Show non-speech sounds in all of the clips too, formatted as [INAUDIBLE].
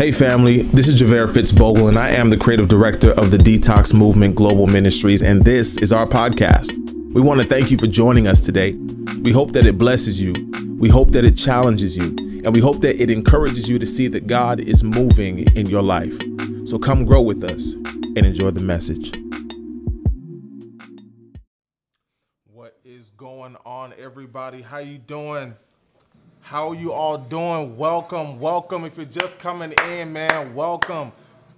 Hey, family, this is Javaire Fitzbogle, and I am the creative director of the Detox Movement Global Ministries, and this is our podcast. We want to thank you for joining us today. We hope that it blesses you, we hope that it challenges you, and we hope that it encourages you to see that God is moving in your life. So come grow with us and enjoy the message. What is going on, everybody? How you doing? How are you all doing? Welcome, welcome. If you're just coming in, man, welcome.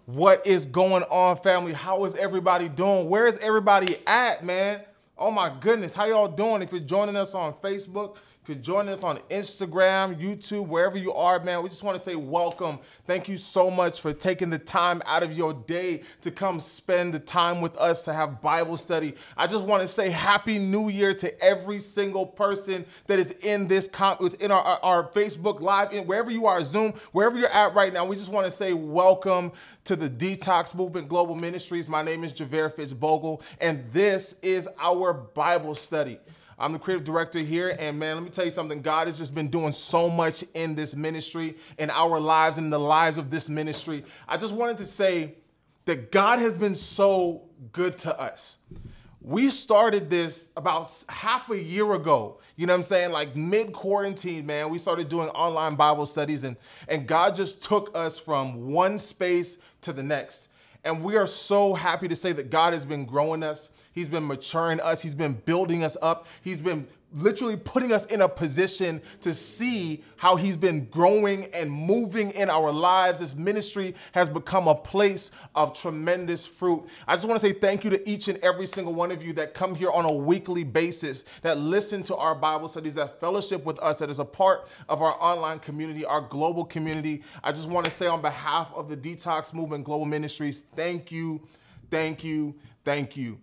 What is going on, family? How is everybody doing? Where is everybody at, man? Oh my goodness, how y'all doing? If you're joining us on Facebook, if you're joining us on Instagram, YouTube, wherever you are, man, we just want to say welcome. Thank you so much for taking the time out of your day to come spend the time with us to have Bible study. I just want to say Happy New Year to every single person that is in this comp within our, our, our Facebook Live, in wherever you are, Zoom, wherever you're at right now. We just want to say welcome to the Detox Movement Global Ministries. My name is Javaire Fitzbogle, and this is our Bible study. I'm the creative director here, and man, let me tell you something. God has just been doing so much in this ministry, in our lives, in the lives of this ministry. I just wanted to say that God has been so good to us. We started this about half a year ago. You know what I'm saying? Like mid quarantine, man, we started doing online Bible studies, and, and God just took us from one space to the next. And we are so happy to say that God has been growing us. He's been maturing us. He's been building us up. He's been literally putting us in a position to see how he's been growing and moving in our lives. This ministry has become a place of tremendous fruit. I just want to say thank you to each and every single one of you that come here on a weekly basis, that listen to our Bible studies, that fellowship with us, that is a part of our online community, our global community. I just want to say on behalf of the Detox Movement Global Ministries, thank you, thank you, thank you.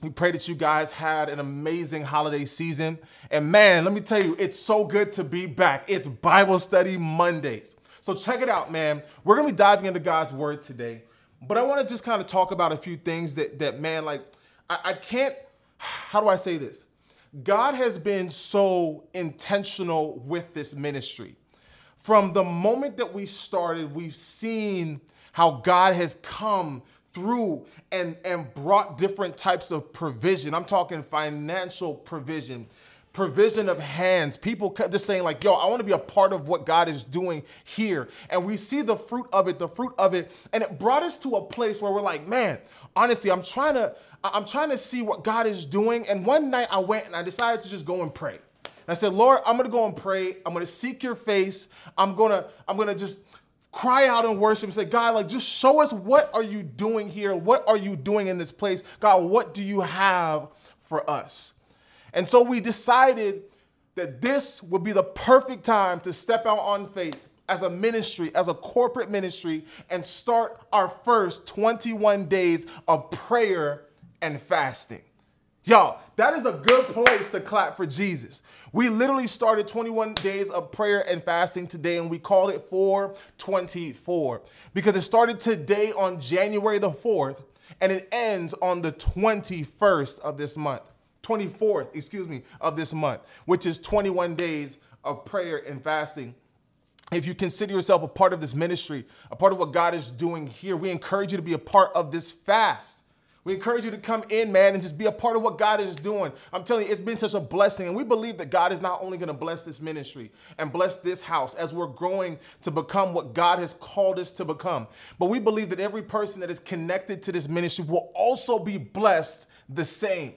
We pray that you guys had an amazing holiday season. And man, let me tell you, it's so good to be back. It's Bible Study Mondays. So check it out, man. We're gonna be diving into God's Word today. But I wanna just kind of talk about a few things that, that man, like, I, I can't, [SIGHS] how do I say this? God has been so intentional with this ministry. From the moment that we started, we've seen how God has come through and, and brought different types of provision. I'm talking financial provision, provision of hands. People just saying, like, yo, I want to be a part of what God is doing here. And we see the fruit of it, the fruit of it. And it brought us to a place where we're like, man, honestly, I'm trying to, I'm trying to see what God is doing. And one night I went and I decided to just go and pray. I said, Lord, I'm gonna go and pray. I'm gonna seek your face. I'm gonna, I'm gonna just cry out and worship and say, God, like just show us what are you doing here? What are you doing in this place? God, what do you have for us? And so we decided that this would be the perfect time to step out on faith as a ministry, as a corporate ministry, and start our first 21 days of prayer and fasting. Y'all, that is a good place to clap for Jesus. We literally started 21 days of prayer and fasting today, and we called it 424 because it started today on January the 4th and it ends on the 21st of this month. 24th, excuse me, of this month, which is 21 days of prayer and fasting. If you consider yourself a part of this ministry, a part of what God is doing here, we encourage you to be a part of this fast. We encourage you to come in, man, and just be a part of what God is doing. I'm telling you, it's been such a blessing. And we believe that God is not only going to bless this ministry and bless this house as we're growing to become what God has called us to become, but we believe that every person that is connected to this ministry will also be blessed the same.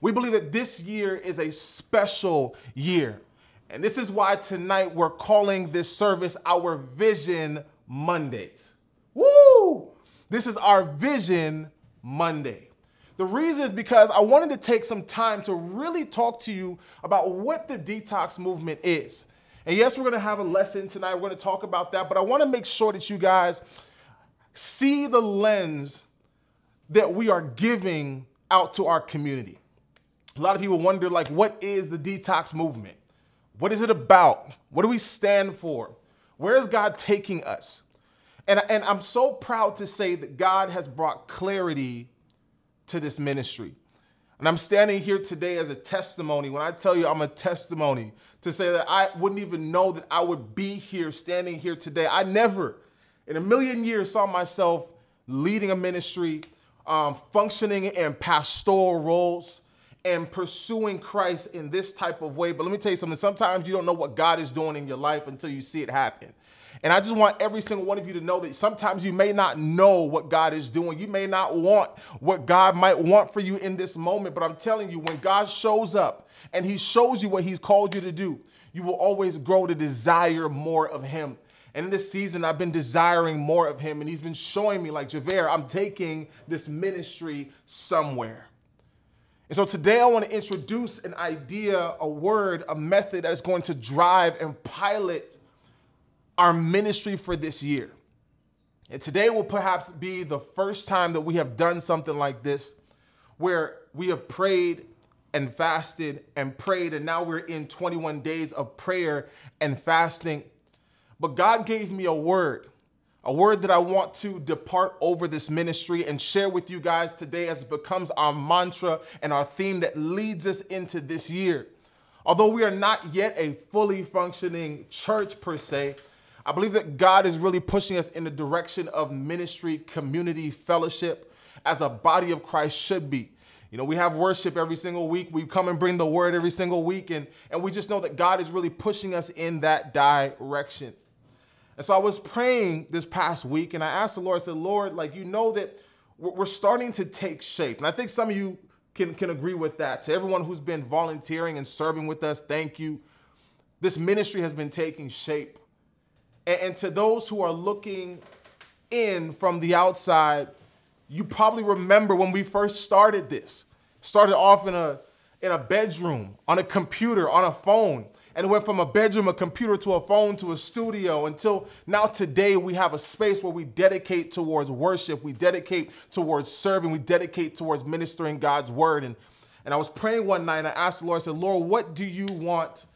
We believe that this year is a special year. And this is why tonight we're calling this service our Vision Mondays. Woo! This is our Vision Monday. The reason is because I wanted to take some time to really talk to you about what the detox movement is. And yes, we're gonna have a lesson tonight. We're gonna talk about that, but I wanna make sure that you guys see the lens that we are giving out to our community. A lot of people wonder, like, what is the detox movement? What is it about? What do we stand for? Where is God taking us? And, and I'm so proud to say that God has brought clarity to this ministry. And I'm standing here today as a testimony. When I tell you I'm a testimony, to say that I wouldn't even know that I would be here standing here today. I never, in a million years saw myself leading a ministry, um, functioning in pastoral roles, and pursuing Christ in this type of way. But let me tell you something sometimes you don't know what God is doing in your life until you see it happen. And I just want every single one of you to know that sometimes you may not know what God is doing. You may not want what God might want for you in this moment. But I'm telling you, when God shows up and He shows you what He's called you to do, you will always grow to desire more of Him. And in this season, I've been desiring more of Him. And He's been showing me, like, Javaire, I'm taking this ministry somewhere. And so today I want to introduce an idea, a word, a method that's going to drive and pilot our ministry for this year. And today will perhaps be the first time that we have done something like this, where we have prayed and fasted and prayed, and now we're in 21 days of prayer and fasting. But God gave me a word a word that I want to depart over this ministry and share with you guys today as it becomes our mantra and our theme that leads us into this year. Although we are not yet a fully functioning church per se, I believe that God is really pushing us in the direction of ministry, community, fellowship, as a body of Christ should be. You know, we have worship every single week. We come and bring the word every single week, and, and we just know that God is really pushing us in that direction. And so I was praying this past week and I asked the Lord, I said, Lord, like, you know that we're starting to take shape. And I think some of you can, can agree with that. To everyone who's been volunteering and serving with us, thank you. This ministry has been taking shape. And, and to those who are looking in from the outside, you probably remember when we first started this. Started off in a in a bedroom, on a computer, on a phone and went from a bedroom, a computer to a phone to a studio until now today we have a space where we dedicate towards worship, we dedicate towards serving, we dedicate towards ministering God's word. And, and I was praying one night and I asked the Lord, I said, Lord, what do you want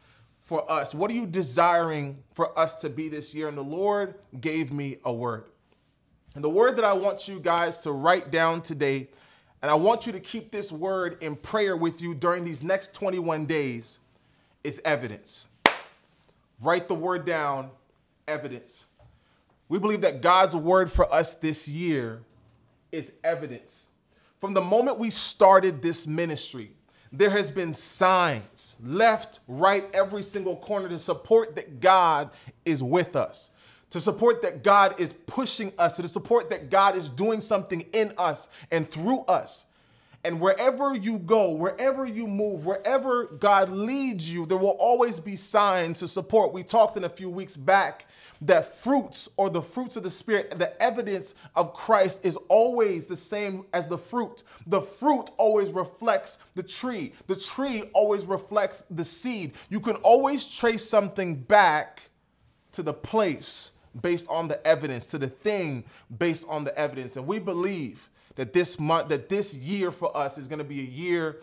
for us? What are you desiring for us to be this year? And the Lord gave me a word. And the word that I want you guys to write down today, and I want you to keep this word in prayer with you during these next 21 days is evidence. Write the word down, evidence. We believe that God's word for us this year is evidence. From the moment we started this ministry, there has been signs left, right, every single corner to support that God is with us, to support that God is pushing us, to support that God is doing something in us and through us. And wherever you go, wherever you move, wherever God leads you, there will always be signs to support. We talked in a few weeks back that fruits or the fruits of the Spirit, the evidence of Christ is always the same as the fruit. The fruit always reflects the tree, the tree always reflects the seed. You can always trace something back to the place based on the evidence, to the thing based on the evidence. And we believe that this month, that this year for us is going to be a year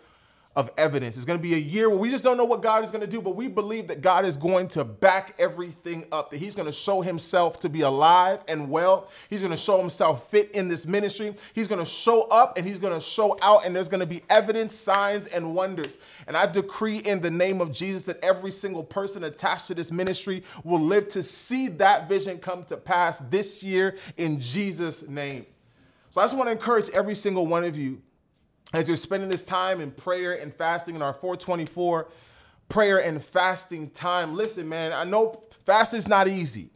of evidence. It's going to be a year where we just don't know what God is going to do, but we believe that God is going to back everything up, that He's going to show Himself to be alive and well. He's going to show Himself fit in this ministry. He's going to show up and He's going to show out, and there's going to be evidence, signs, and wonders. And I decree in the name of Jesus that every single person attached to this ministry will live to see that vision come to pass this year in Jesus' name. So I just want to encourage every single one of you as you're spending this time in prayer and fasting in our 424 prayer and fasting time. Listen, man, I know fasting is not easy.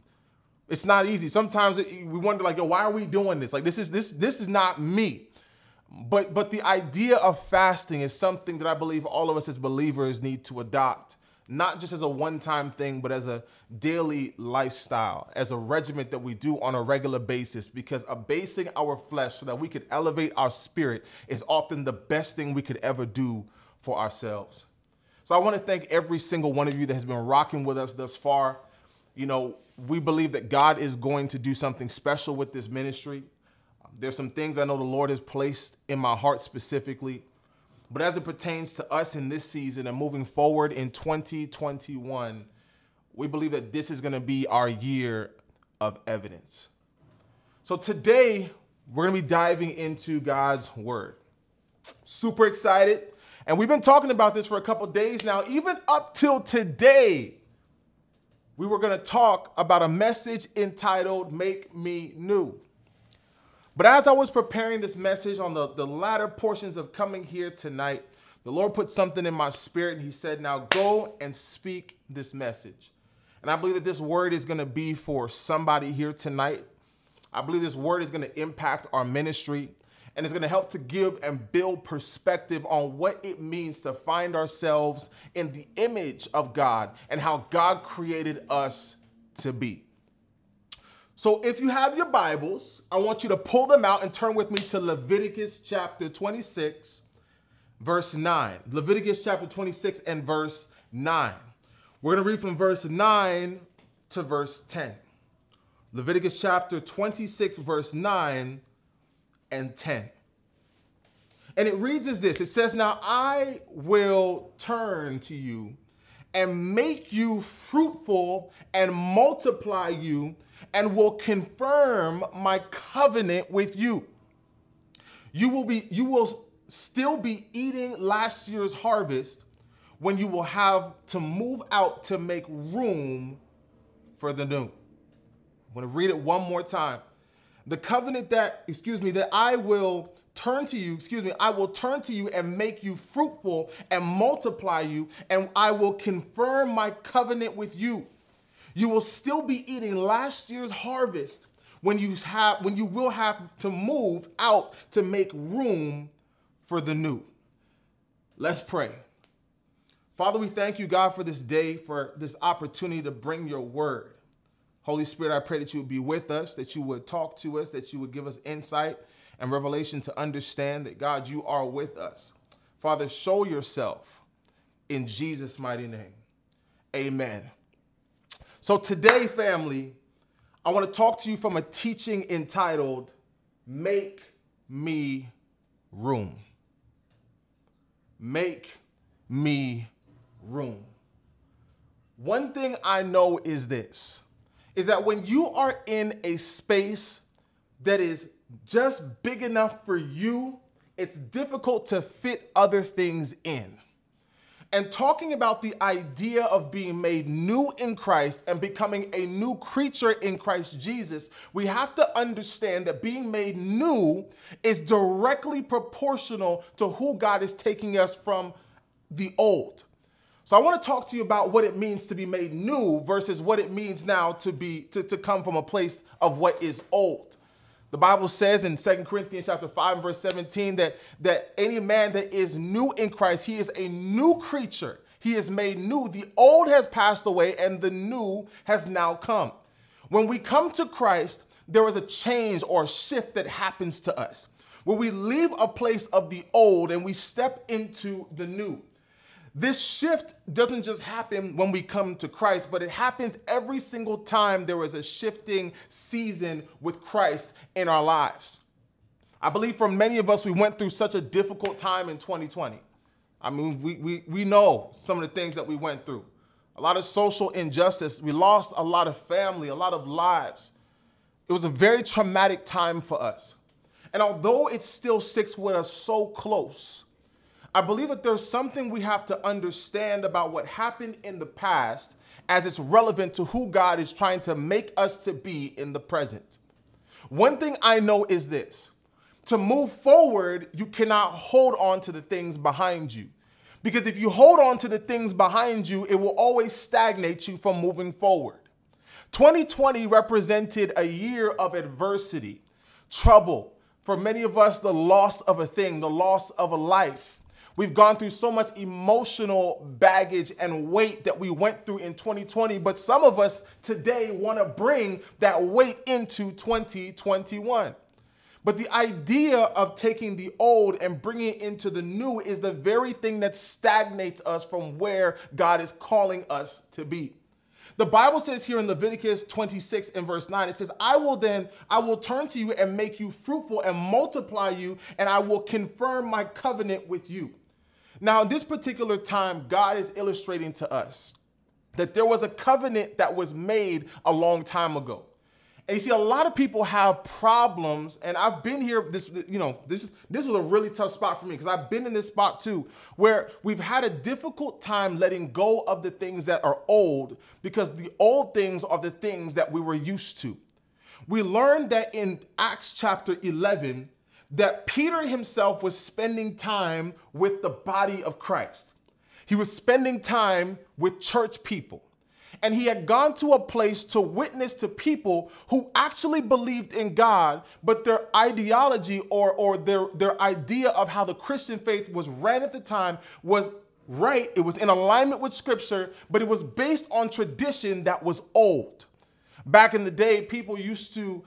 It's not easy. Sometimes we wonder, like, yo, why are we doing this? Like, this is this this is not me. But but the idea of fasting is something that I believe all of us as believers need to adopt not just as a one time thing, but as a daily lifestyle, as a regiment that we do on a regular basis, because abasing our flesh so that we could elevate our spirit is often the best thing we could ever do for ourselves. So I want to thank every single one of you that has been rocking with us thus far. You know, we believe that God is going to do something special with this ministry. There's some things I know the Lord has placed in my heart specifically but as it pertains to us in this season and moving forward in 2021, we believe that this is going to be our year of evidence. So today, we're going to be diving into God's word. Super excited. And we've been talking about this for a couple days now. Even up till today, we were going to talk about a message entitled Make Me New. But as I was preparing this message on the, the latter portions of coming here tonight, the Lord put something in my spirit and He said, Now go and speak this message. And I believe that this word is going to be for somebody here tonight. I believe this word is going to impact our ministry and it's going to help to give and build perspective on what it means to find ourselves in the image of God and how God created us to be. So, if you have your Bibles, I want you to pull them out and turn with me to Leviticus chapter 26, verse 9. Leviticus chapter 26 and verse 9. We're going to read from verse 9 to verse 10. Leviticus chapter 26, verse 9 and 10. And it reads as this it says, Now I will turn to you and make you fruitful and multiply you, and will confirm my covenant with you. You will be, you will still be eating last year's harvest when you will have to move out to make room for the new. I'm going to read it one more time. The covenant that, excuse me, that I will turn to you, excuse me, I will turn to you and make you fruitful and multiply you, and I will confirm my covenant with you. You will still be eating last year's harvest when you have when you will have to move out to make room for the new. Let's pray. Father, we thank you, God, for this day, for this opportunity to bring your word. Holy Spirit, I pray that you would be with us, that you would talk to us, that you would give us insight and revelation to understand that, God, you are with us. Father, show yourself in Jesus' mighty name. Amen. So, today, family, I want to talk to you from a teaching entitled Make Me Room. Make Me Room. One thing I know is this is that when you are in a space that is just big enough for you, it's difficult to fit other things in. And talking about the idea of being made new in Christ and becoming a new creature in Christ Jesus, we have to understand that being made new is directly proportional to who God is taking us from the old. So I want to talk to you about what it means to be made new versus what it means now to be to, to come from a place of what is old. The Bible says in 2 Corinthians chapter 5 and verse 17 that, that any man that is new in Christ, he is a new creature. He is made new. The old has passed away and the new has now come. When we come to Christ, there is a change or a shift that happens to us where we leave a place of the old and we step into the new. This shift doesn't just happen when we come to Christ, but it happens every single time there is a shifting season with Christ in our lives. I believe for many of us, we went through such a difficult time in 2020. I mean, we, we, we know some of the things that we went through. A lot of social injustice. We lost a lot of family, a lot of lives. It was a very traumatic time for us. And although it still sticks with us so close, I believe that there's something we have to understand about what happened in the past as it's relevant to who God is trying to make us to be in the present. One thing I know is this to move forward, you cannot hold on to the things behind you. Because if you hold on to the things behind you, it will always stagnate you from moving forward. 2020 represented a year of adversity, trouble, for many of us, the loss of a thing, the loss of a life. We've gone through so much emotional baggage and weight that we went through in 2020, but some of us today want to bring that weight into 2021. But the idea of taking the old and bringing it into the new is the very thing that stagnates us from where God is calling us to be. The Bible says here in Leviticus 26 and verse 9, it says, I will then, I will turn to you and make you fruitful and multiply you, and I will confirm my covenant with you. Now, in this particular time, God is illustrating to us that there was a covenant that was made a long time ago. And you see, a lot of people have problems, and I've been here. This, you know, this is this was a really tough spot for me because I've been in this spot too, where we've had a difficult time letting go of the things that are old because the old things are the things that we were used to. We learned that in Acts chapter 11 that Peter himself was spending time with the body of Christ. He was spending time with church people and he had gone to a place to witness to people who actually believed in God, but their ideology or, or their, their idea of how the Christian faith was ran at the time was right. It was in alignment with scripture, but it was based on tradition that was old. Back in the day, people used to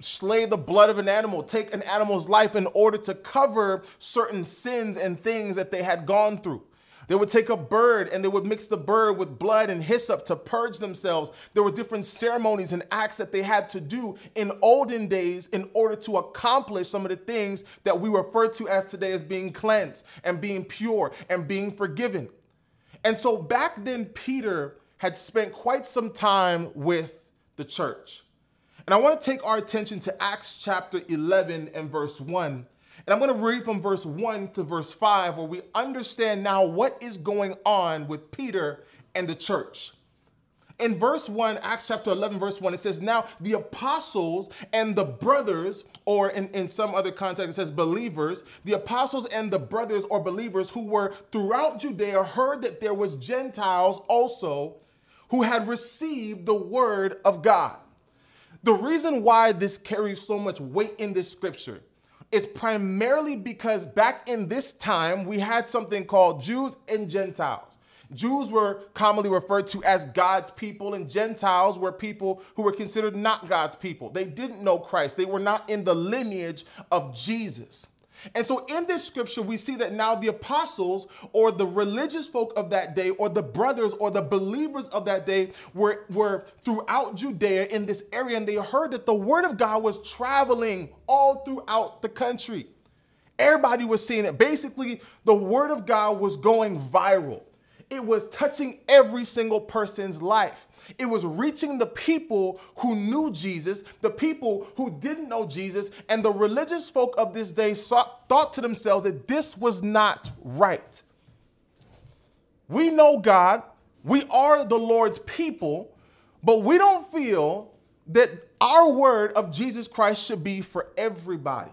slay the blood of an animal, take an animal's life in order to cover certain sins and things that they had gone through. They would take a bird and they would mix the bird with blood and hyssop to purge themselves. There were different ceremonies and acts that they had to do in olden days in order to accomplish some of the things that we refer to as today as being cleansed and being pure and being forgiven. And so back then, Peter had spent quite some time with the church. And I want to take our attention to Acts chapter 11 and verse 1 and I'm going to read from verse 1 to verse 5, where we understand now what is going on with Peter and the church. In verse 1, Acts chapter 11, verse 1, it says, Now the apostles and the brothers, or in, in some other context, it says believers, the apostles and the brothers or believers who were throughout Judea heard that there was Gentiles also who had received the word of God. The reason why this carries so much weight in this scripture is primarily because back in this time, we had something called Jews and Gentiles. Jews were commonly referred to as God's people, and Gentiles were people who were considered not God's people. They didn't know Christ, they were not in the lineage of Jesus. And so in this scripture, we see that now the apostles or the religious folk of that day, or the brothers or the believers of that day, were, were throughout Judea in this area, and they heard that the word of God was traveling all throughout the country. Everybody was seeing it. Basically, the word of God was going viral, it was touching every single person's life. It was reaching the people who knew Jesus, the people who didn't know Jesus, and the religious folk of this day thought to themselves that this was not right. We know God, we are the Lord's people, but we don't feel that our word of Jesus Christ should be for everybody.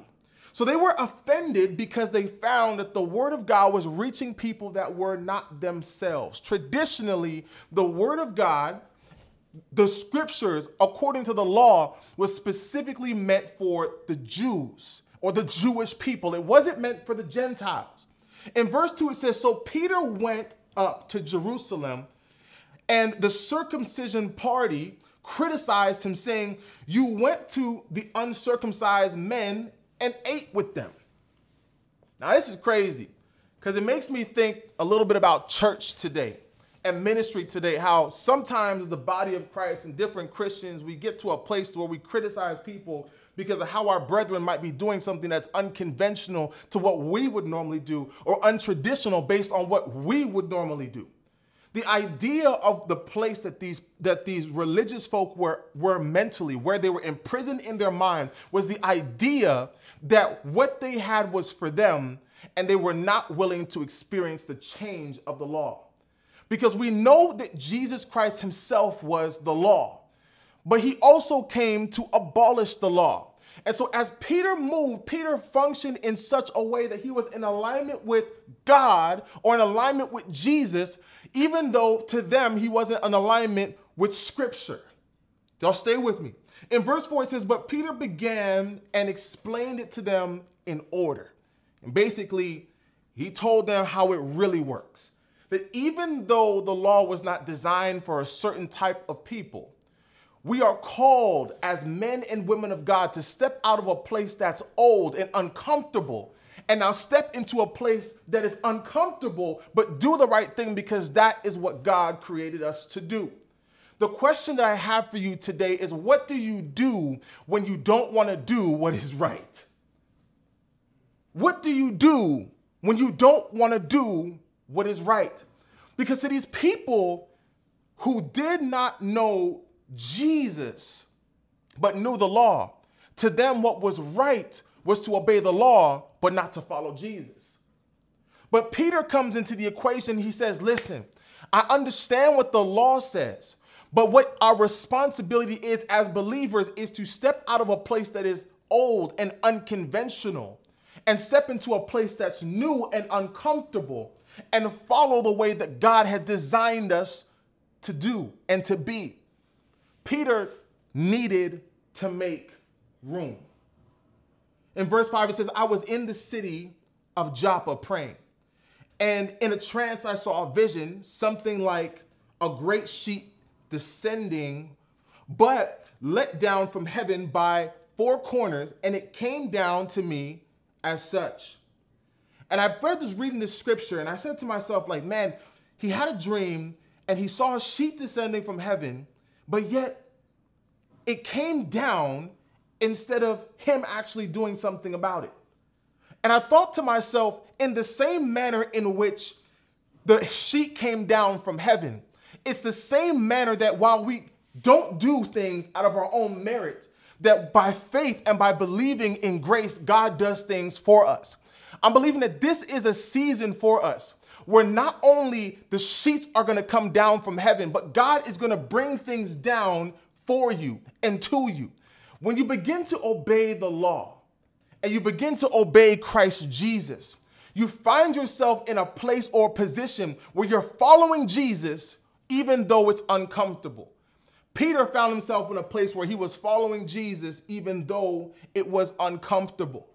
So they were offended because they found that the word of God was reaching people that were not themselves. Traditionally, the word of God the scriptures, according to the law, was specifically meant for the Jews or the Jewish people. It wasn't meant for the Gentiles. In verse 2, it says So Peter went up to Jerusalem, and the circumcision party criticized him, saying, You went to the uncircumcised men and ate with them. Now, this is crazy because it makes me think a little bit about church today and ministry today how sometimes the body of Christ and different Christians, we get to a place where we criticize people because of how our brethren might be doing something that's unconventional to what we would normally do or untraditional based on what we would normally do. The idea of the place that these that these religious folk were were mentally, where they were imprisoned in their mind, was the idea that what they had was for them, and they were not willing to experience the change of the law because we know that Jesus Christ himself was the law, but he also came to abolish the law. And so, as Peter moved, Peter functioned in such a way that he was in alignment with God or in alignment with Jesus, even though to them he wasn't in alignment with Scripture. Y'all stay with me. In verse 4, it says, But Peter began and explained it to them in order. And basically, he told them how it really works that even though the law was not designed for a certain type of people, we are called as men and women of God to step out of a place that's old and uncomfortable and now step into a place that is uncomfortable, but do the right thing because that is what God created us to do. The question that I have for you today is what do you do when you don't want to do what is right? What do you do when you don't want to do what is right. Because to these people who did not know Jesus, but knew the law. To them, what was right was to obey the law, but not to follow Jesus. But Peter comes into the equation. He says, Listen, I understand what the law says, but what our responsibility is as believers is to step out of a place that is old and unconventional and step into a place that's new and uncomfortable and follow the way that God had designed us to do and to be. Peter needed to make room. In verse 5, it says, I was in the city of Joppa praying. And in a trance, I saw a vision, something like a great sheet descending, but let down from heaven by four corners, and it came down to me as such. And I was reading this scripture, and I said to myself, like, man, he had a dream and he saw a sheet descending from heaven, but yet it came down instead of him actually doing something about it. And I thought to myself, in the same manner in which the sheet came down from heaven, it's the same manner that while we don't do things out of our own merit, that by faith and by believing in grace, God does things for us. I'm believing that this is a season for us where not only the sheets are going to come down from heaven, but God is going to bring things down for you and to you. When you begin to obey the law and you begin to obey Christ Jesus, you find yourself in a place or position where you're following Jesus even though it's uncomfortable. Peter found himself in a place where he was following Jesus even though it was uncomfortable.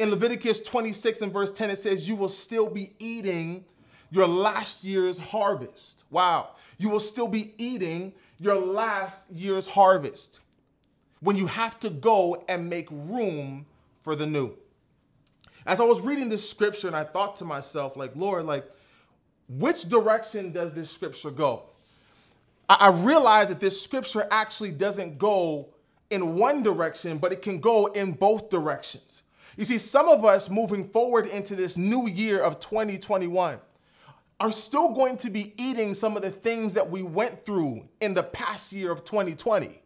In Leviticus 26 and verse 10, it says, You will still be eating your last year's harvest. Wow. You will still be eating your last year's harvest when you have to go and make room for the new. As I was reading this scripture and I thought to myself, like, Lord, like, which direction does this scripture go? I, I realized that this scripture actually doesn't go in one direction, but it can go in both directions. You see, some of us moving forward into this new year of 2021 are still going to be eating some of the things that we went through in the past year of 2020.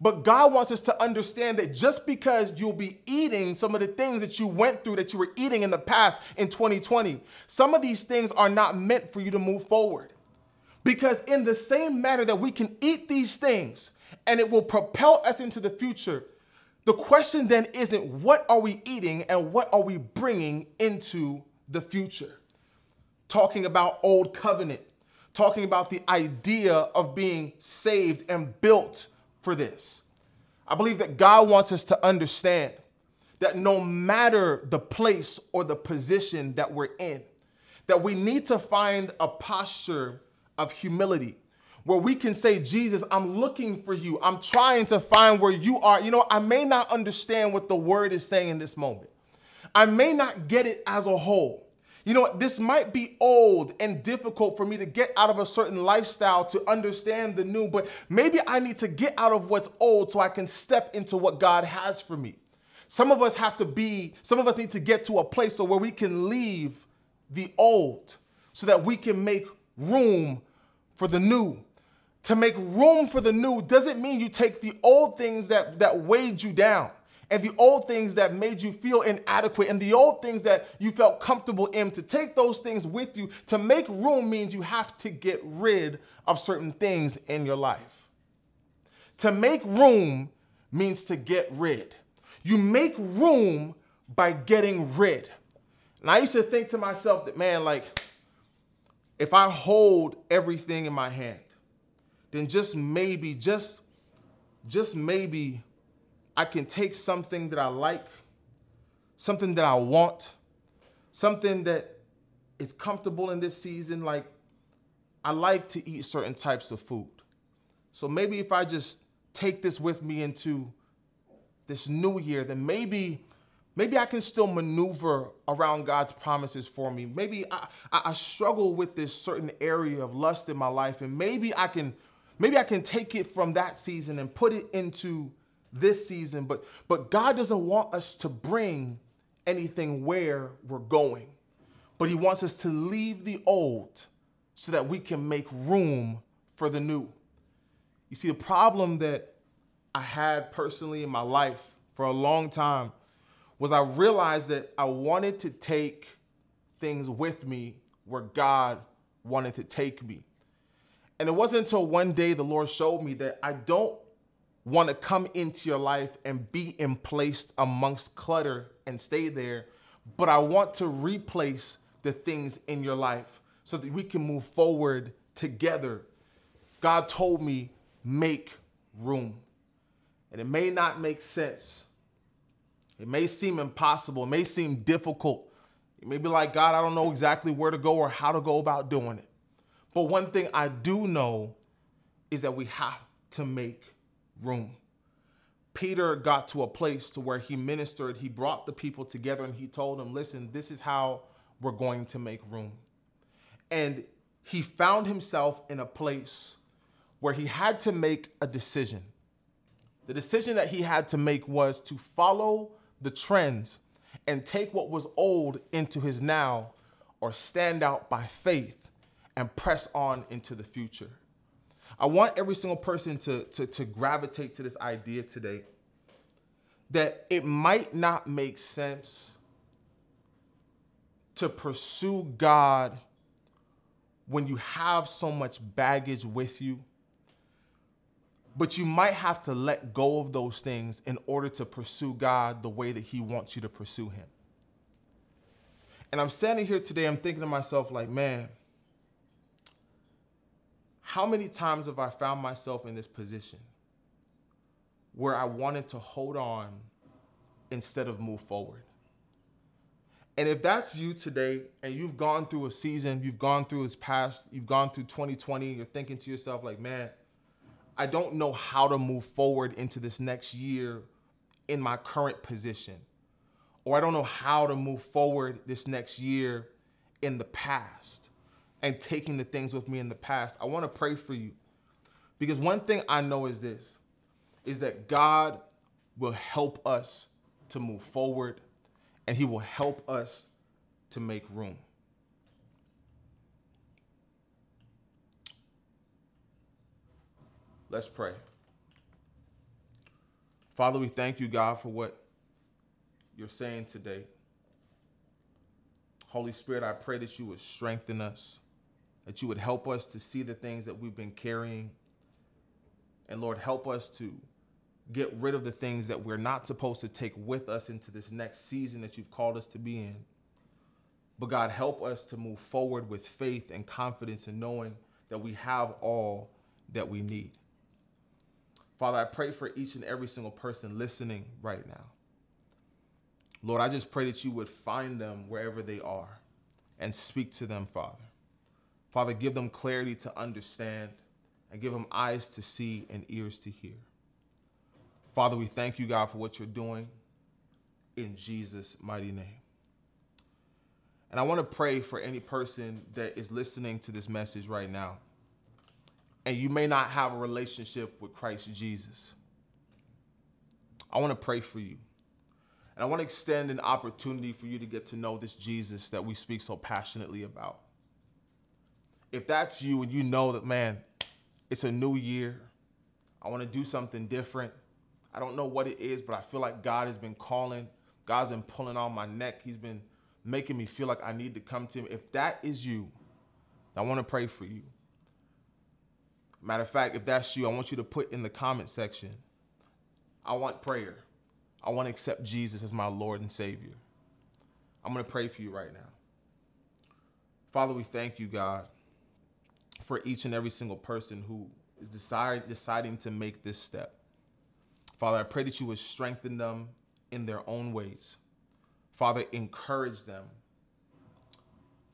But God wants us to understand that just because you'll be eating some of the things that you went through that you were eating in the past in 2020, some of these things are not meant for you to move forward. Because in the same manner that we can eat these things and it will propel us into the future, the question then isn't what are we eating and what are we bringing into the future? Talking about old covenant, talking about the idea of being saved and built for this. I believe that God wants us to understand that no matter the place or the position that we're in, that we need to find a posture of humility where we can say, Jesus, I'm looking for you. I'm trying to find where you are. You know, I may not understand what the word is saying in this moment. I may not get it as a whole. You know, this might be old and difficult for me to get out of a certain lifestyle to understand the new, but maybe I need to get out of what's old so I can step into what God has for me. Some of us have to be, some of us need to get to a place where we can leave the old so that we can make room for the new. To make room for the new doesn't mean you take the old things that, that weighed you down and the old things that made you feel inadequate and the old things that you felt comfortable in. To take those things with you, to make room means you have to get rid of certain things in your life. To make room means to get rid. You make room by getting rid. And I used to think to myself that, man, like, if I hold everything in my hand, then just maybe, just, just maybe I can take something that I like, something that I want, something that is comfortable in this season. Like I like to eat certain types of food. So maybe if I just take this with me into this new year, then maybe Maybe I can still maneuver around God's promises for me. Maybe I, I, struggle with this certain area of lust in my life, and maybe I can, maybe I can take it from that season and put it into this season. But but God doesn't want us to bring anything where we're going, but He wants us to leave the old so that we can make room for the new. You see, the problem that I had personally in my life for a long time was I realized that I wanted to take things with me where God wanted to take me. And it wasn't until one day the Lord showed me that I don't want to come into your life and be in place amongst clutter and stay there, but I want to replace the things in your life so that we can move forward together. God told me, make room. And it may not make sense. It may seem impossible. It may seem difficult. It may be like, God, I don't know exactly where to go or how to go about doing it. But one thing I do know is that we have to make room. Peter got to a place to where he ministered, he brought the people together and he told them, "Listen, this is how we're going to make room." And he found himself in a place where he had to make a decision. The decision that he had to make was to follow the trends and take what was old into his now or stand out by faith and press on into the future. I want every single person to, to, to gravitate to this idea today that it might not make sense to pursue God when you have so much baggage with you, but you might have to let go of those things in order to pursue God the way that He wants you to pursue Him. And I'm standing here today, I'm thinking to myself, like, man, how many times have I found myself in this position where I wanted to hold on instead of move forward? And if that's you today and you've gone through a season, you've gone through this past, you've gone through 2020, you're thinking to yourself, like, man, I don't know how to move forward into this next year in my current position. Or I don't know how to move forward this next year in the past and taking the things with me in the past, I want to pray for you. Because one thing I know is this is that God will help us to move forward and he will help us to make room. Let's pray. Father, we thank you, God, for what you're saying today. Holy Spirit, I pray that you would strengthen us that you would help us to see the things that we've been carrying. And Lord, help us to get rid of the things that we're not supposed to take with us into this next season that you've called us to be in. But God, help us to move forward with faith and confidence in knowing that we have all that we need. Father, I pray for each and every single person listening right now. Lord, I just pray that you would find them wherever they are and speak to them, Father. Father, give them clarity to understand and give them eyes to see and ears to hear. Father, we thank you, God, for what you're doing in Jesus' mighty name. And I want to pray for any person that is listening to this message right now, and you may not have a relationship with Christ Jesus. I want to pray for you. And I want to extend an opportunity for you to get to know this Jesus that we speak so passionately about if that's you and you know that, man, it's a new year, I want to do something different. I don't know what it is, but I feel like God has been calling. God's been pulling on my neck. He's been making me feel like I need to come to Him. If that is you, I want to pray for you. Matter of fact, if that's you, I want you to put in the comment section, I want prayer. I want to accept Jesus as my Lord and Savior. I'm going to pray for you right now. Father, we thank you, God for each and every single person who is decide, deciding to make this step. Father, I pray that you would strengthen them in their own ways. Father, encourage them.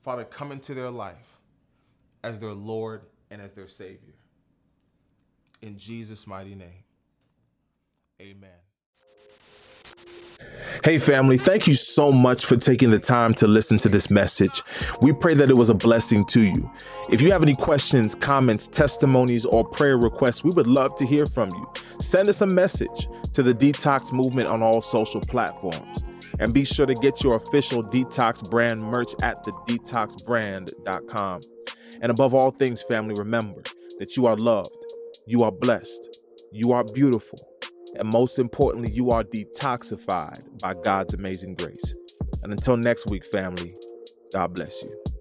Father, come into their life as their Lord and as their Savior. In Jesus' mighty name, amen. Hey, family, thank you so much for taking the time to listen to this message. We pray that it was a blessing to you. If you have any questions, comments, testimonies, or prayer requests, we would love to hear from you. Send us a message to the Detox Movement on all social platforms. And be sure to get your official Detox brand merch at thedetoxbrand.com. And above all things, family, remember that you are loved, you are blessed, you are beautiful And most importantly, you are detoxified by God's amazing grace. And until next week, family, God bless you.